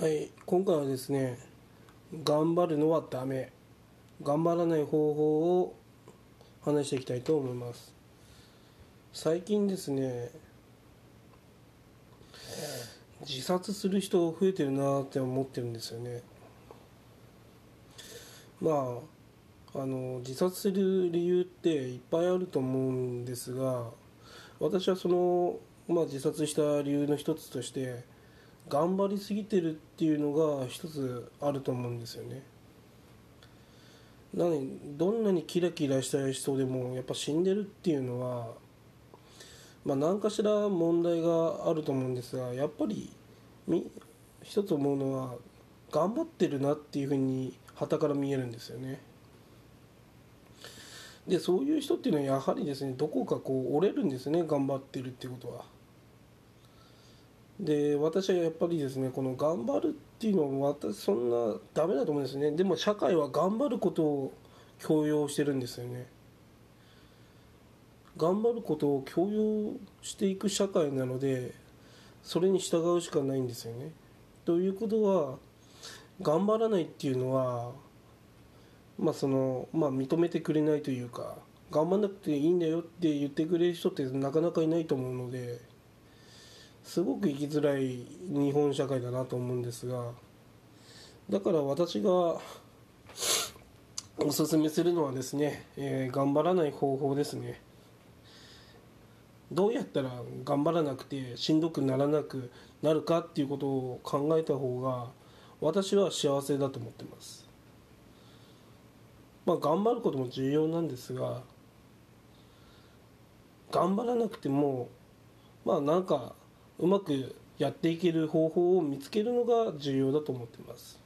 はい。今回はですね頑張るのはダメ。頑張らない方法を話していきたいと思います。最近ですね自殺する人増えてるなって思ってるんですよね。まああの自殺する理由っていっぱいあると思うんですが私はその、まあ、自殺した理由の一つとして頑張りすぎてるっていうのが一つあると思うんですよね。なのにどんなにキラキラした人でもやっぱ死んでるっていうのはまあ何かしら問題があると思うんですがやっぱり一つ思うのは頑張ってるなっていうふうに旗から見えるんですよね。でそういう人っていうのはやはりですねどこかこう折れるんですね頑張ってるっていうことは。で私はやっぱりですねこの頑張るっていうのは私そんなダメだと思うんですね。でも社会は頑張ることを強要してるんですよね。頑張ることを強要していく社会なのでそれに従うしかないんですよね。ということは頑張らないっていうのはまあそのまあ認めてくれないというか頑張んなくていいんだよって言ってくれる人ってなかなかいないと思うのですごく生きづらい日本社会だなと思うんですがだから私がおすすめするのはですね、えー、頑張らない方法ですね。どうやったら頑張らなくてしんどくならなくなるかっていうことを考えた方が私は幸せだと思ってます。まあ頑張ることも重要なんですが頑張らなくてもまあなんかうまくやっていける方法を見つけるのが重要だと思ってます。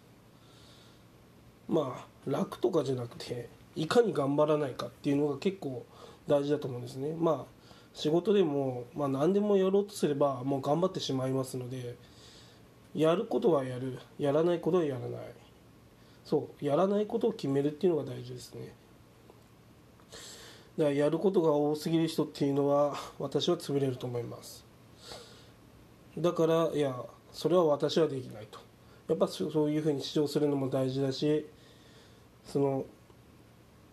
まあ楽とかじゃなくていかに頑張らないかっていうのが結構大事だと思うんですね。まあ仕事でも、まあ、何でもやろうとすればもう頑張ってしまいますのでやることはやる。やらないことはやらない。そうやらないことを決めるっていうのが大事ですね。だからやることが多すぎる人っていうのは私は潰れると思います。だからいやそれは私はできないと。やっぱそういうふうに主張するのも大事だしその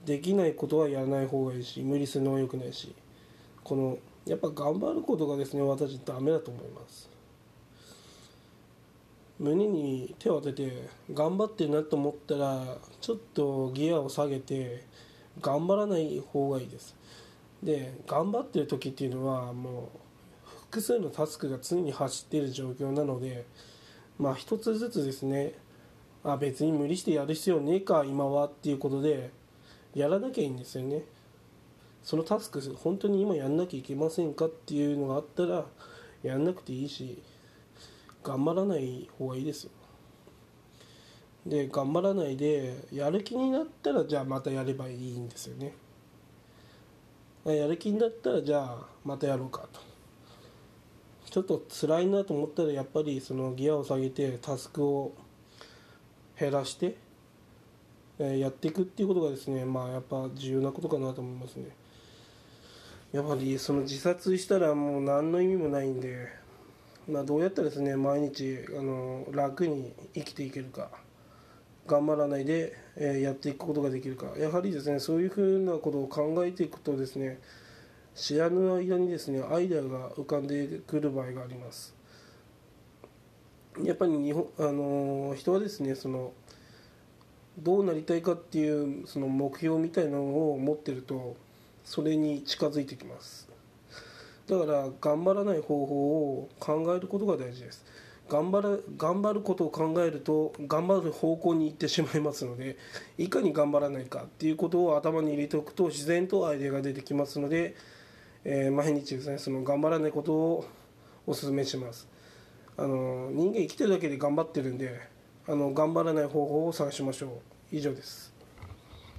できないことはやらない方がいいし無理するのは良くないしこのやっぱ頑張ることがですね私ダメだと思います。胸に手を当てて頑張ってるなと思ったらちょっとギアを下げて頑張らない方がいいです。で頑張ってる時っていうのはもう複数のタスクが常に走っている状況なのでまあ一つずつですねあ別に無理してやる必要ねえか今はっていうことでやらなきゃいいんですよね。そのタスク本当に今やんなきゃいけませんかっていうのがあったらやんなくていいし頑張らない方がいいですよ。で頑張らないでやる気になったらじゃあまたやればいいんですよね。やる気になったらじゃあまたやろうかと。ちょっと辛いなと思ったらやっぱりそのギアを下げてタスクを減らして、えやっていくっていうことがですねまあやっぱ重要なことかなと思いますね。やっぱりその自殺したらもう何の意味もないんで、まあ、どうやったらですね毎日あの楽に生きていけるか頑張らないで、えやっていくことができるか。やはりですねそういうふうなことを考えていくとですね知らぬ間にですねアイデアが浮かんでくる場合があります。やっぱり日本あの人はですねそのどうなりたいかっていうその目標みたいなのを持ってるとそれに近づいてきます。だから頑張らない方法を考えることが大事です。頑張る頑張ることを考えると頑張る方向に行ってしまいますのでいかに頑張らないかっていうことを頭に入れておくと自然とアイデアが出てきますのでえー、毎日ですねその頑張らないことをお勧めします。あの人間生きてるだけで頑張ってるんであの頑張らない方法を探しましょう。以上です。